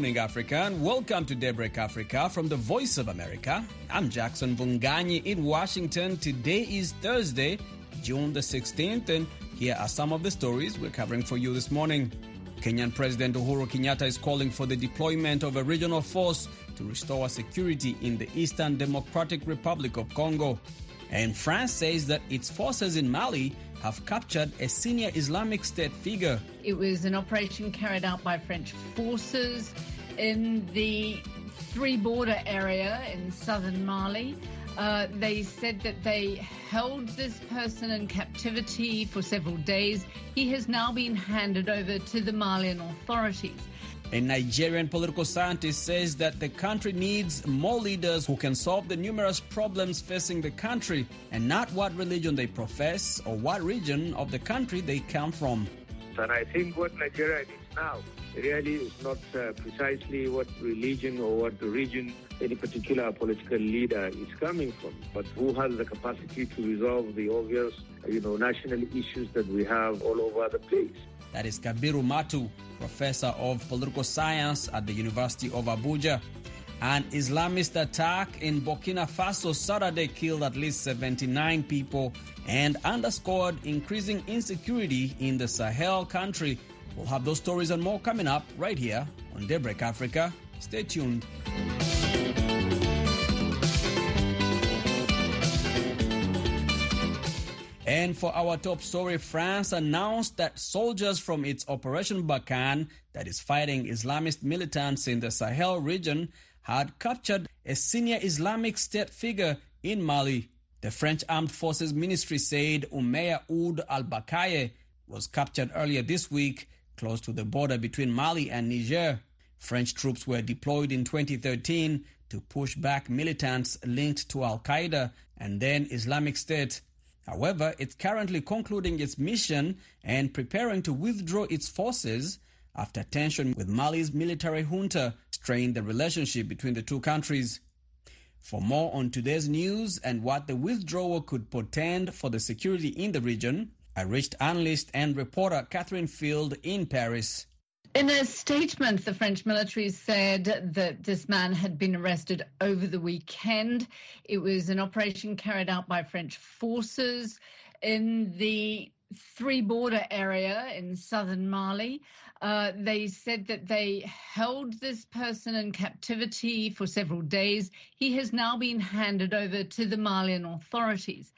morning, Africa, and welcome to Daybreak Africa from the Voice of America. I'm Jackson Mvunganyi in Washington. Today is Thursday, June the 16th, and here are some of the stories we're covering for you this morning. Kenyan President Uhuru Kenyatta is calling for the deployment of a regional force to restore security in the Eastern Democratic Republic of Congo. And France says that its forces in Mali have captured a senior Islamic State figure. It was an operation carried out by French forces in the three border area in southern Mali. Uh, they said that they held this person in captivity for several days. He has now been handed over to the Malian authorities. A Nigerian political scientist says that the country needs more leaders who can solve the numerous problems facing the country and not what religion they profess or what region of the country they come from. And I think what Nigeria needs now really is not uh, precisely what religion or what region any particular political leader is coming from, but who has the capacity to resolve the obvious, you know, national issues that we have all over the place. That is Kabiru Mato, professor of political science at the University of Abuja. An Islamist attack in Burkina Faso Saturday killed at least 79 people and underscored increasing insecurity in the Sahel country. We'll have those stories and more coming up right here on Daybreak Africa. Stay tuned. For our top story, France announced that soldiers from its Operation Barkhane, that is fighting Islamist militants in the Sahel region, had captured a senior Islamic State figure in Mali. The French Armed Forces Ministry said Umeya Ould al Bakaye was captured earlier this week close to the border between Mali and Niger. French troops were deployed in 2013 to push back militants linked to Al Qaeda and then Islamic State. However, it's currently concluding its mission and preparing to withdraw its forces after tension with Mali's military junta strained the relationship between the two countries. For more on today's news and what the withdrawal could portend for the security in the region, I reached analyst and reporter Catherine Field in Paris. In a statement, the French military said that this man had been arrested over the weekend. It was an operation carried out by French forces in the three border area in southern Mali. Uh, they said that they held this person in captivity for several days. He has now been handed over to the Malian authorities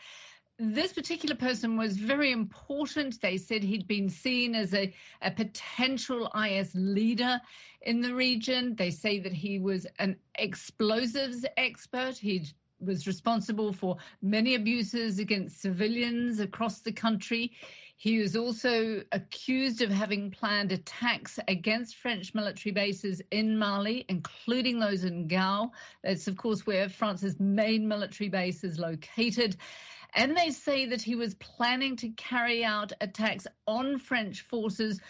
this particular person was very important. They said he'd been seen as a, a potential IS leader in the region. They say that he was an explosives expert. He was responsible for many abuses against civilians across the country. He was also accused of having planned attacks against French military bases in Mali, including those in Gao. That's, of course, where France's main military base is located. And they say that he was planning to carry out attacks on French forces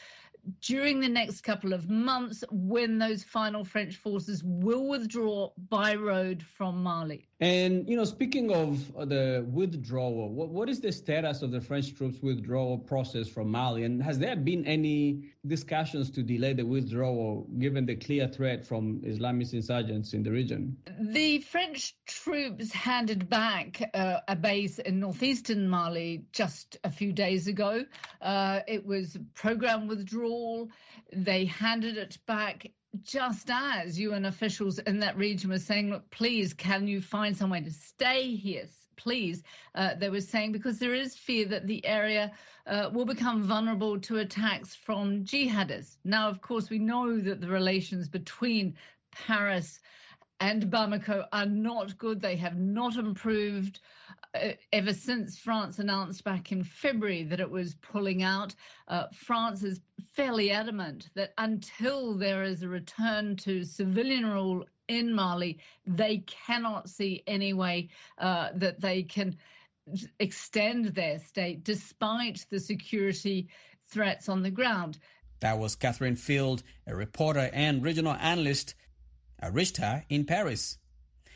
during the next couple of months when those final French forces will withdraw by road from Mali. And, you know, speaking of the withdrawal, what, what is the status of the French troops withdrawal process from Mali? And has there been any discussions to delay the withdrawal given the clear threat from Islamist insurgents in the region? The French troops handed back uh, a base in northeastern Mali just a few days ago. Uh, it was program withdrawal. They handed it back just as UN officials in that region were saying, look, please, can you find somewhere to stay here? Please, uh, they were saying, because there is fear that the area uh, will become vulnerable to attacks from jihadists. Now, of course, we know that the relations between Paris and Bamako are not good. They have not improved ever since France announced back in February that it was pulling out. Uh, France is fairly adamant that until there is a return to civilian rule in Mali, they cannot see any way uh, that they can extend their state despite the security threats on the ground. That was Catherine Field, a reporter and regional analyst. I reached her in Paris.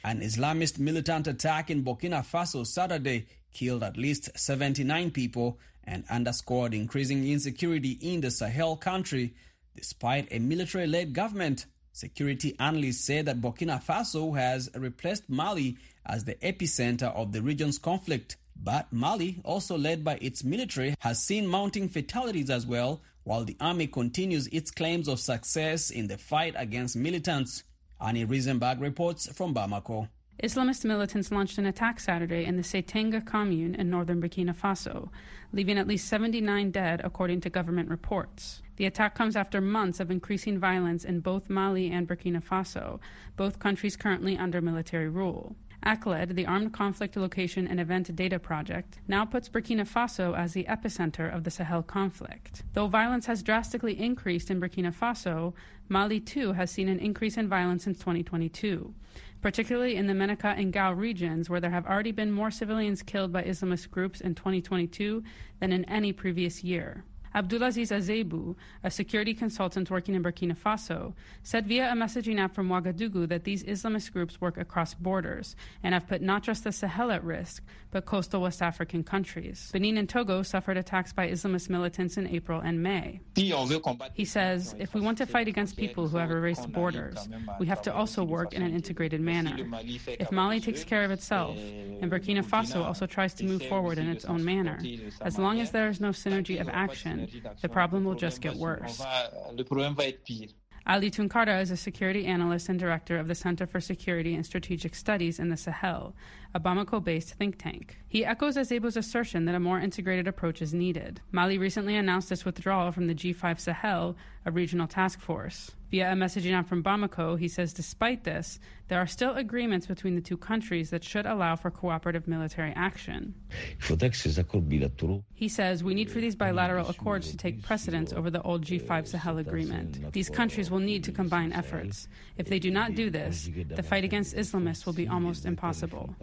An Islamist militant attack in Burkina Faso Saturday killed at least 79 people and underscored increasing insecurity in the Sahel country, despite a military led government Security analysts say that Burkina Faso has replaced Mali as the epicenter of the region's conflict. But Mali, also led by its military, has seen mounting fatalities as well, while the army continues its claims of success in the fight against militants. Annie Risemberg reports from Bamako. Islamist militants launched an attack Saturday in the Seytenga commune in northern Burkina Faso, leaving at least 79 dead, according to government reports. The attack comes after months of increasing violence in both Mali and Burkina Faso, both countries currently under military rule. ACLED, the Armed Conflict Location and Event Data Project, now puts Burkina Faso as the epicenter of the Sahel conflict. Though violence has drastically increased in Burkina Faso, Mali too has seen an increase in violence since 2022, particularly in the Menaka and Gao regions, where there have already been more civilians killed by Islamist groups in 2022 than in any previous year. Abdulaziz Azebu, a security consultant working in Burkina Faso, said via a messaging app from Ouagadougou that these Islamist groups work across borders and have put not just the Sahel at risk, but coastal West African countries. Benin and Togo suffered attacks by Islamist militants in April and May. He says, if we want to fight against people who have erased borders, we have to also work in an integrated manner. If Mali takes care of itself, and Burkina Faso also tries to move forward in its own manner, as long as there is no synergy of action, the problem will just get worse. Ali Tunkara is a security analyst and director of the Center for Security and Strategic Studies in the Sahel, a Bamako based think tank. He echoes Azebu's assertion that a more integrated approach is needed. Mali recently announced its withdrawal from the G5 Sahel, a regional task force. Via a messaging app from Bamako, he says despite this, there are still agreements between the two countries that should allow for cooperative military action. He says we need for these bilateral accords to take precedence over the old G5 Sahel agreement. These countries will need to combine efforts. If they do not do this, the fight against Islamists will be almost impossible.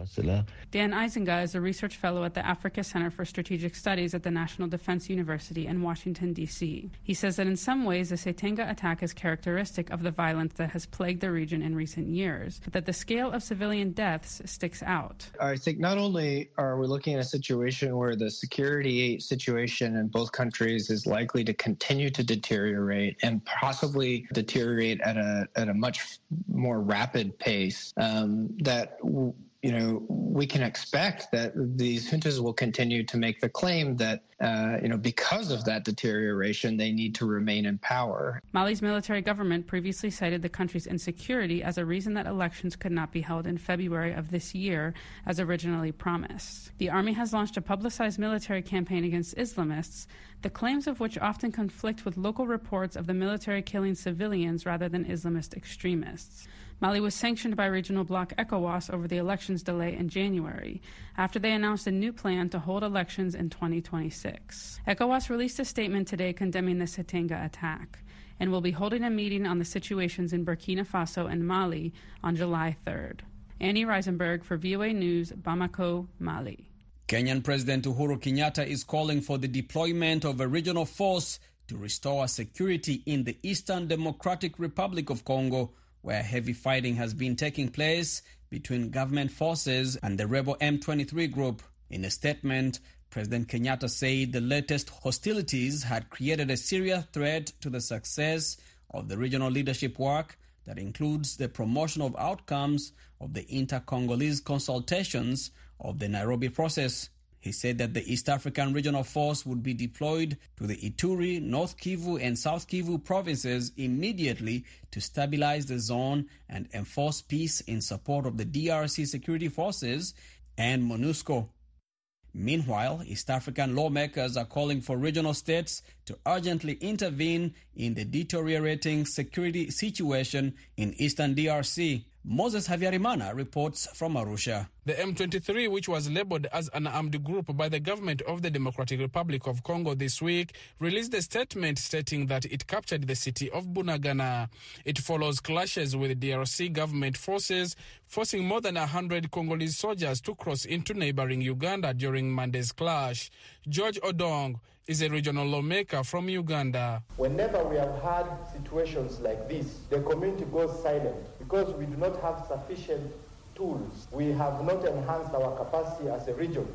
Dan Eizenga is a research fellow at the Africa Center for Strategic Studies at the National Defense University in Washington, D.C. He says that in some ways the Seytenga attack is characteristic of the violence that has plagued the region in recent years, but that the scale of civilian deaths sticks out. I think not only are we looking at a situation where the security situation in both countries is likely to continue to deteriorate and possibly deteriorate at a at a much more rapid pace, um, that you know, we can expect that these juntas will continue to make the claim that, uh, you know, because of that deterioration, they need to remain in power. Mali's military government previously cited the country's insecurity as a reason that elections could not be held in February of this year, as originally promised. The army has launched a publicized military campaign against Islamists, the claims of which often conflict with local reports of the military killing civilians rather than Islamist extremists. Mali was sanctioned by regional bloc ECOWAS over the elections delay in January, after they announced a new plan to hold elections in 2026. ECOWAS released a statement today condemning the Seytenga attack and will be holding a meeting on the situations in Burkina Faso and Mali on July 3rd. Annie Risemberg for VOA News, Bamako, Mali. Kenyan President Uhuru Kenyatta is calling for the deployment of a regional force to restore security in the Eastern Democratic Republic of Congo where heavy fighting has been taking place between government forces and the rebel M23 group. In a statement, President Kenyatta said the latest hostilities had created a serious threat to the success of the regional leadership work that includes the promotion of outcomes of the inter-Congolese consultations of the Nairobi process. He said that the East African Regional Force would be deployed to the Ituri, North Kivu, and South Kivu provinces immediately to stabilize the zone and enforce peace in support of the DRC security forces and MONUSCO. Meanwhile, East African lawmakers are calling for regional states to urgently intervene in the deteriorating security situation in eastern DRC. Moses Havyarimana reports from Arusha. The M23, which was labeled as an armed group by the government of the Democratic Republic of Congo this week, released a statement stating that it captured the city of Bunagana. It follows clashes with DRC government forces, forcing more than 100 Congolese soldiers to cross into neighboring Uganda during Monday's clash. George Odong is a regional lawmaker from Uganda. Whenever we have had situations like this, the community goes silent because we do not have sufficient tools. We have not enhanced our capacity as a region.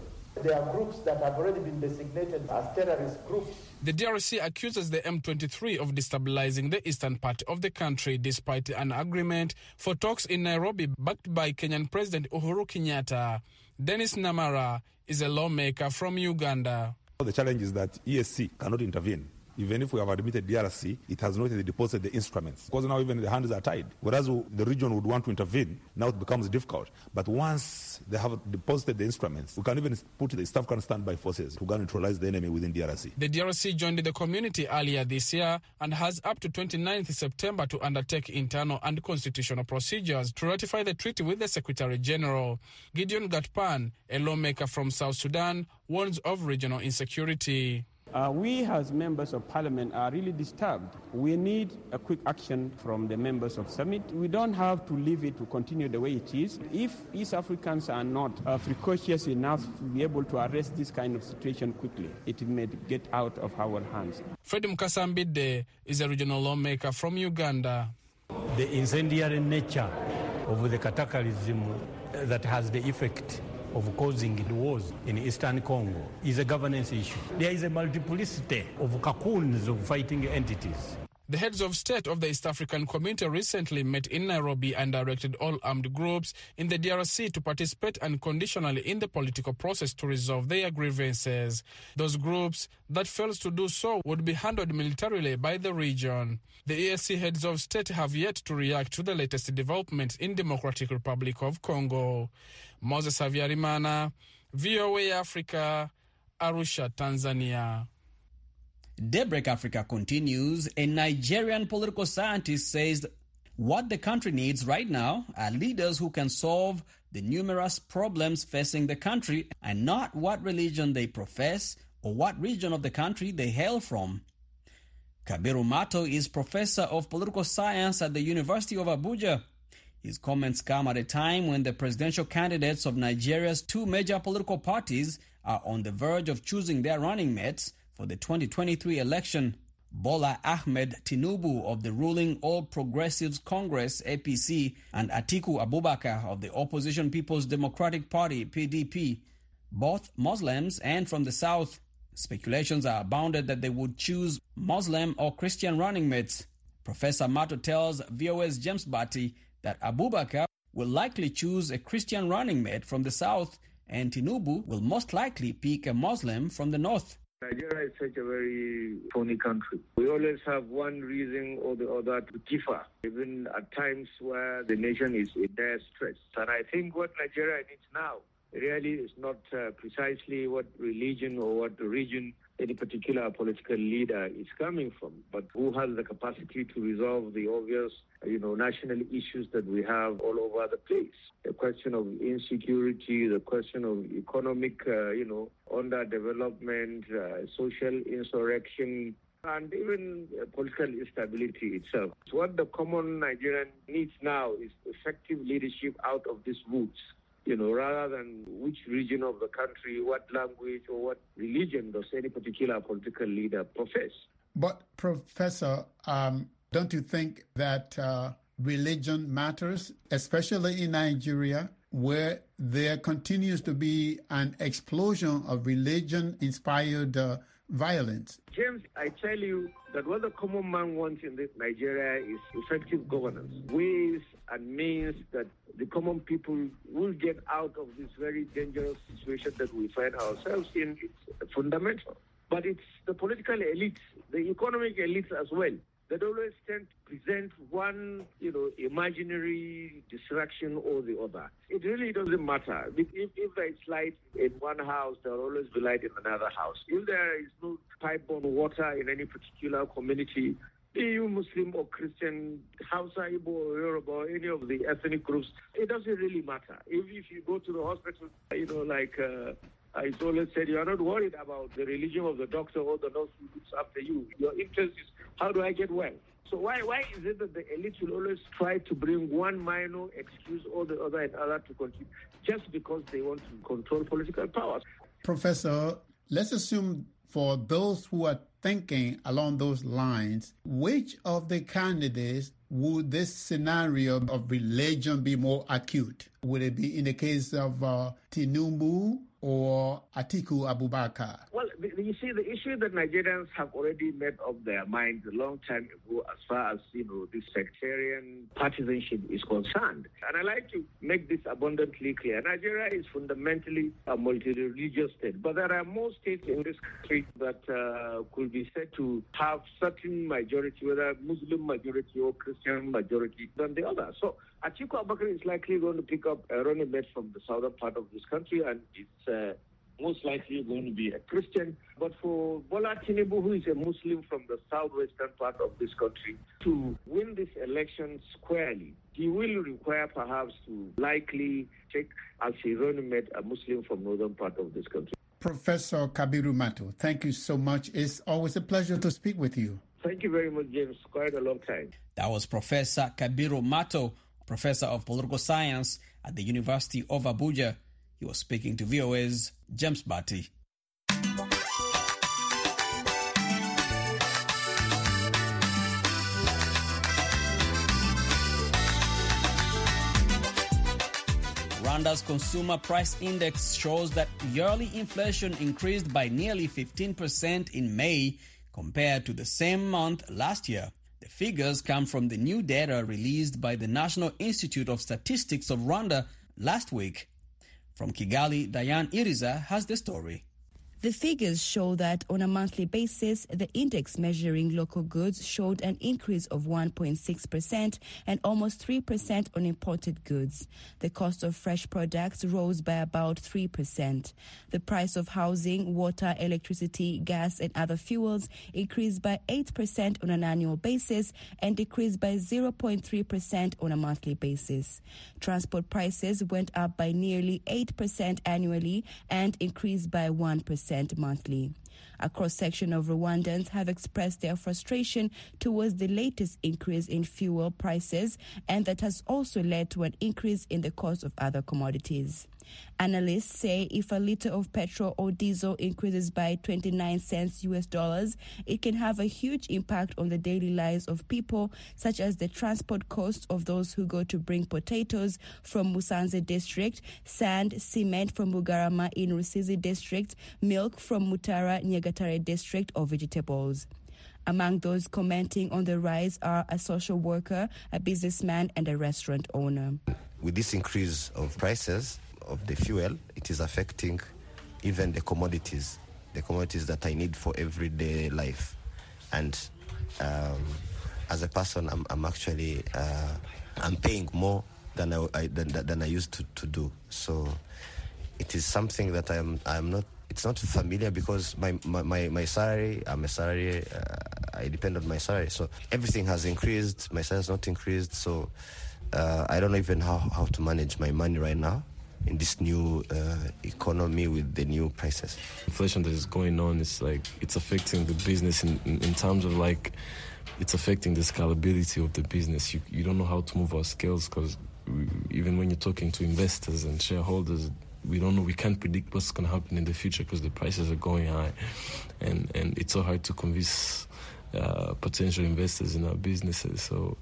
There are groups that have already been designated as terrorist groups. The DRC accuses the M23 of destabilizing the eastern part of the country despite an agreement for talks in Nairobi backed by Kenyan President Uhuru Kenyatta. Dennis Namara is a lawmaker from Uganda. The challenge is that EAC cannot intervene. Even if we have admitted DRC, it has not deposited the instruments. Because now even the hands are tied. Whereas the region would want to intervene, now it becomes difficult. But once they have deposited the instruments, we can even put the South African standby forces to neutralize the enemy within DRC. The DRC joined the community earlier this year and has up to 29th September to undertake internal and constitutional procedures to ratify the treaty with the Secretary General. Gideon Gatpan, a lawmaker from South Sudan, warns of regional insecurity. Uh, we as members of parliament are really disturbed. We need a quick action from the members of summit. We don't have to leave it to continue the way it is. If East Africans are not uh, precocious enough to be able to arrest this kind of situation quickly, it may get out of our hands. Fred Mukasa Mbidde is a regional lawmaker from Uganda. The incendiary nature of the cataclysm that has the effect of causing wars in eastern Congo is a governance issue. There is a multiplicity of cocoons of fighting entities. The heads of state of the East African community recently met in Nairobi and directed all armed groups in the DRC to participate unconditionally in the political process to resolve their grievances. Those groups that fails to do so would be handled militarily by the region. The EAC heads of state have yet to react to the latest developments in Democratic Republic of Congo. Moses Havyarimana, VOA Africa, Arusha, Tanzania. Daybreak Africa continues. A Nigerian political scientist says what the country needs right now are leaders who can solve the numerous problems facing the country and not what religion they profess or what region of the country they hail from. Kabiru Mato is professor of political science at the University of Abuja. His comments come at a time when the presidential candidates of Nigeria's two major political parties are on the verge of choosing their running mates for the 2023 election. Bola Ahmed Tinubu of the ruling All Progressives Congress APC and Atiku Abubakar of the opposition People's Democratic Party PDP, both Muslims and from the south. Speculations are abounded that they would choose Muslim or Christian running mates. Professor Mato tells VOA's James Butty that Abubakar will likely choose a Christian running mate from the south and Tinubu will most likely pick a Muslim from the north. Nigeria is such a very phony country. We always have one reason or the other to differ, even at times where the nation is in dire stress. And I think what Nigeria needs now really is not uh, precisely what religion or what region any particular political leader is coming from, but who has the capacity to resolve the obvious, you know, national issues that we have all over the place. The question of insecurity, the question of economic, uh, you know, underdevelopment, uh, social insurrection, and even uh, political instability itself. So what the common Nigerian needs now is effective leadership out of these woods you know, rather than which region of the country, what language or what religion does any particular political leader profess. But, Professor, um, don't you think that uh, religion matters, especially in Nigeria, where there continues to be an explosion of religion inspired uh, violence? James, I tell you that what the common man wants in this Nigeria is effective governance, ways and means that the common people will get out of this very dangerous situation that we find ourselves in. It's fundamental. But it's the political elites, the economic elites as well, that always tend to present one, you know, imaginary distraction or the other. It really doesn't matter. If, if there is light in one house, there will always be light in another house. If there is no pipe-borne water in any particular community, be you Muslim or Christian, Hausa, Igbo, or Yoruba, or any of the ethnic groups, it doesn't really matter. If, if you go to the hospital, you know, like uh, I always said, you are not worried about the religion of the doctor or the nurse who looks after you. Your interest is, how do I get well? So why why is it that the elite will always try to bring one minor excuse or the other and other to continue just because they want to control political powers? Professor, let's assume for those who are thinking along those lines, which of the candidates would this scenario of religion be more acute? Would it be in the case of uh, or Atiku Abubakar? Well, you see, the issue that Nigerians have already made up their minds a long time ago as far as, you know, this sectarian partisanship is concerned. And I like to make this abundantly clear. Nigeria is fundamentally a multi-religious state, but there are more states in this country that uh, could be said to have certain majority, whether Muslim majority or Christian majority than the other. So Atiku Abubakar is likely going to pick up a running mate from the southern part of this country, and it's uh, most likely going to be a Christian. But for Bola Tinubu, who is a Muslim from the southwestern part of this country, to win this election squarely, he will require perhaps to likely take as a running mate a Muslim from northern part of this country. Professor Kabiru Mato, thank you so much. It's always a pleasure to speak with you. Thank you very much, James. Quite a long time. That was Professor Kabiru Mato, professor of political science at the University of Abuja. He was speaking to VOA's James Butty. Rwanda's consumer price index shows that yearly inflation increased by nearly 15% in May compared to the same month last year. The figures come from the new data released by the National Institute of Statistics of Rwanda last week. From Kigali, Diane Iriza has the story. The figures show that on a monthly basis, the index measuring local goods showed an increase of 1.6% and almost 3% on imported goods. The cost of fresh products rose by about 3%. The price of housing, water, electricity, gas, and other fuels increased by 8% on an annual basis and decreased by 0.3% on a monthly basis. Transport prices went up by nearly 8% annually and increased by 1% monthly. A cross section of Rwandans have expressed their frustration towards the latest increase in fuel prices, and that has also led to an increase in the cost of other commodities. Analysts say if a liter of petrol or diesel increases by 29 cents US dollars, it can have a huge impact on the daily lives of people, such as the transport costs of those who go to bring potatoes from Musanze district, sand, cement from Bugarama in Rusizi district, milk from Mutara, District, or vegetables. Among those commenting on the rise are a social worker, a businessman, and a restaurant owner. With this increase of prices, of the fuel, it is affecting even the commodities, the commodities that I need for everyday life. And um, as a person, I'm, I'm actually uh, I'm paying more than I, I than, than I used to, to do. So it is something that I'm I'm not. It's not familiar because my my, my, my salary, I'm a salary. Uh, I depend on my salary. So everything has increased. My salary has not increased. So uh, I don't know even how, how to manage my money right now in this new uh, economy with the new prices. Inflation that is going on is like it's affecting the business in, in, in terms of like it's affecting the scalability of the business. You you don't know how to move our scales because even when you're talking to investors and shareholders. We don't know. We can't predict what's going to happen in the future because the prices are going high, and and it's so hard to convince uh, potential investors in our businesses. So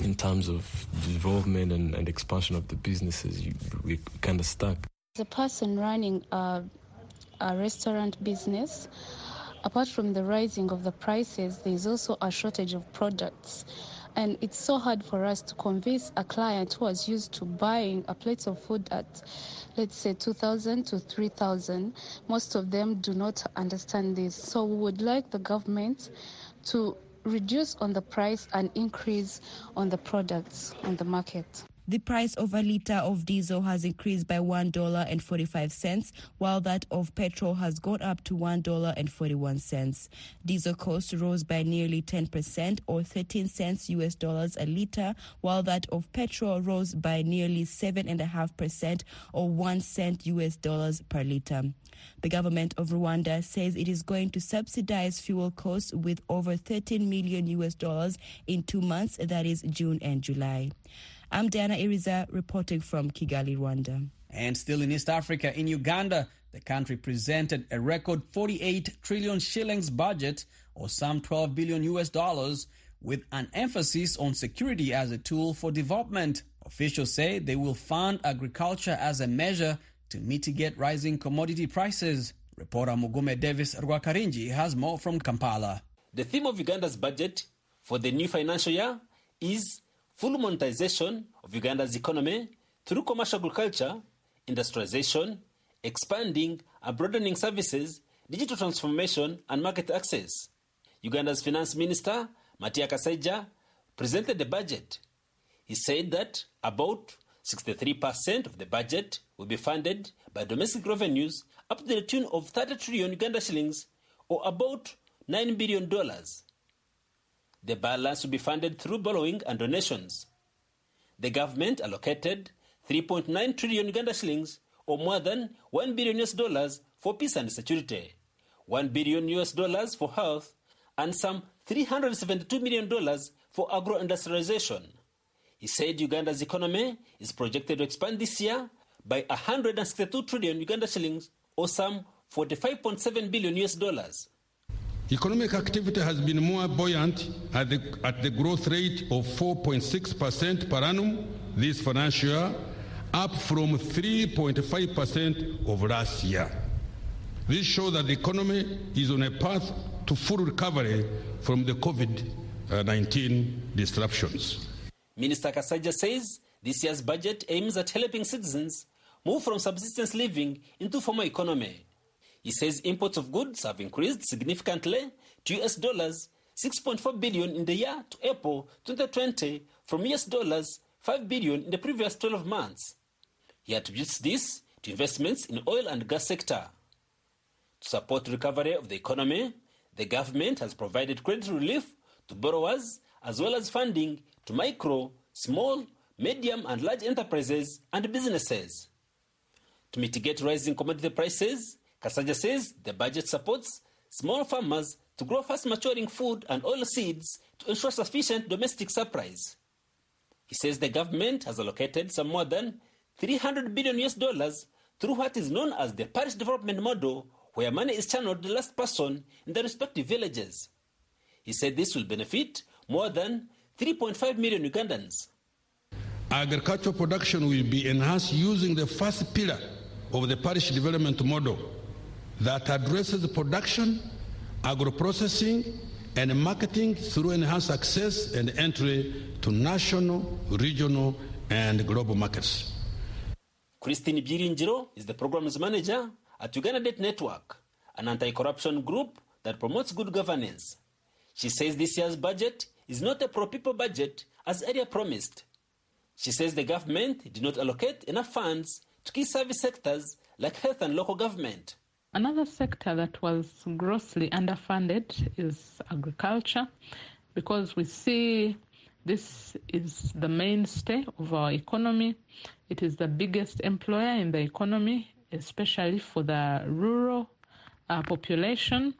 in terms of development and, and expansion of the businesses, you, we kind of stuck. As a person running a, a restaurant business, apart from the rising of the prices, there's also a shortage of products. And it's so hard for us to convince a client who was used to buying a plate of food at, let's say, 2,000 to 3,000. Most of them do not understand this. So we would like the government to reduce on the price and increase on the products on the market. The price of a litre of diesel has increased by $1.45, while that of petrol has gone up to $1.41. Diesel costs rose by nearly 10% or 13 cents US dollars a litre, while that of petrol rose by nearly 7.5% or 1 cent US dollars per litre. The government of Rwanda says it is going to subsidize fuel costs with over 13 million US dollars in two months, that is June and July. I'm Diana Iriza reporting from Kigali, Rwanda. And still in East Africa, in Uganda, the country presented a record 48 trillion shillings budget, or some 12 billion US dollars, with an emphasis on security as a tool for development. Officials say they will fund agriculture as a measure to mitigate rising commodity prices. Reporter Mugume Davis Rwakarinji has more from Kampala. The theme of Uganda's budget for the new financial year is full monetization of Uganda's economy through commercial agriculture, industrialization, expanding and broadening services, digital transformation, and market access. Uganda's finance minister, Matia Kasaija, presented the budget. He said that about 63% of the budget will be funded by domestic revenues up to the tune of 30 trillion Uganda shillings or about $9 billion. The balance will be funded through borrowing and donations. The government allocated 3.9 trillion Uganda shillings or more than 1 billion US dollars for peace and security, 1 billion US dollars for health, and some 372 million dollars for agro-industrialization. He said Uganda's economy is projected to expand this year by 162 trillion Uganda shillings or some 45.7 billion US dollars. Economic activity has been more buoyant at the, at the growth rate of 4.6% per annum this financial year, up from 3.5% of last year. This shows that the economy is on a path to full recovery from the COVID 19 disruptions. Minister Kasaija says this year's budget aims at helping citizens move from subsistence living into formal economy. He says imports of goods have increased significantly to US dollars 6.4 billion in the year to April 2020 from US dollars 5 billion in the previous 12 months. He attributes this to investments in the oil and gas sector. To support recovery of the economy, the government has provided credit relief to borrowers as well as funding to micro, small, medium and large enterprises and businesses. To mitigate rising commodity prices, Kasaija says the budget supports small farmers to grow fast maturing food and oil seeds to ensure sufficient domestic supplies. He says the government has allocated some more than 300 billion US dollars through what is known as the parish development model, where money is channeled to the last person in the respective villages. He said this will benefit more than 3.5 million Ugandans. Agricultural production will be enhanced using the first pillar of the parish development model that addresses production, agro-processing, and marketing through enhanced access and entry to national, regional, and global markets. Christine Byiringiro is the programs manager at Uganda Debt Network, an anti-corruption group that promotes good governance. She says this year's budget is not a pro-people budget as earlier promised. She says the government did not allocate enough funds to key service sectors like health and local government. Another sector that was grossly underfunded is agriculture because we see this is the mainstay of our economy. It is the biggest employer in the economy, especially for the rural uh, population.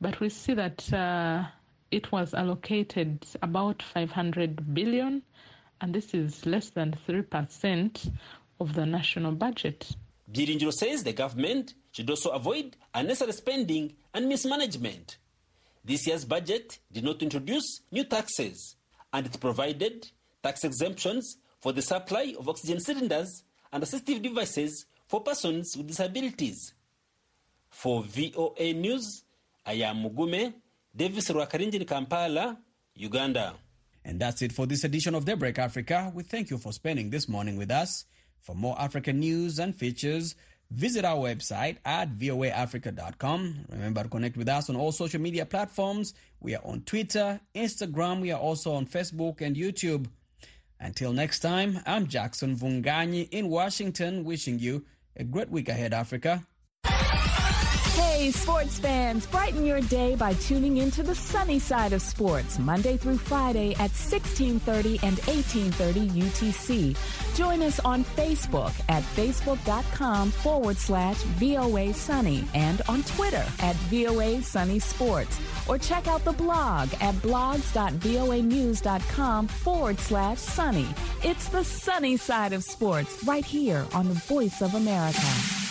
But we see that uh, it was allocated about 500 billion, and this is less than 3% of the national budget. Byiringiro says the government should also avoid unnecessary spending and mismanagement. This year's budget did not introduce new taxes, and it provided tax exemptions for the supply of oxygen cylinders and assistive devices for persons with disabilities. For VOA News, I am Mugume Davis Rwakarinji in Kampala, Uganda. And that's it for this edition of Daybreak Africa. We thank you for spending this morning with us. For more African news and features, visit our website at voaafrica.com. Remember to connect with us on all social media platforms. We are on Twitter, Instagram, we are also on Facebook and YouTube. Until next time, I'm Jackson Mvunganyi in Washington, wishing you a great week ahead, Africa. Hey, sports fans, brighten your day by tuning into the sunny side of sports Monday through Friday at 1630 and 1830 UTC. Join us on Facebook at facebook.com forward slash VOA Sunny and on Twitter at VOA Sunny Sports. Or check out the blog at blogs.voanews.com forward slash sunny. It's the sunny side of sports right here on the Voice of America.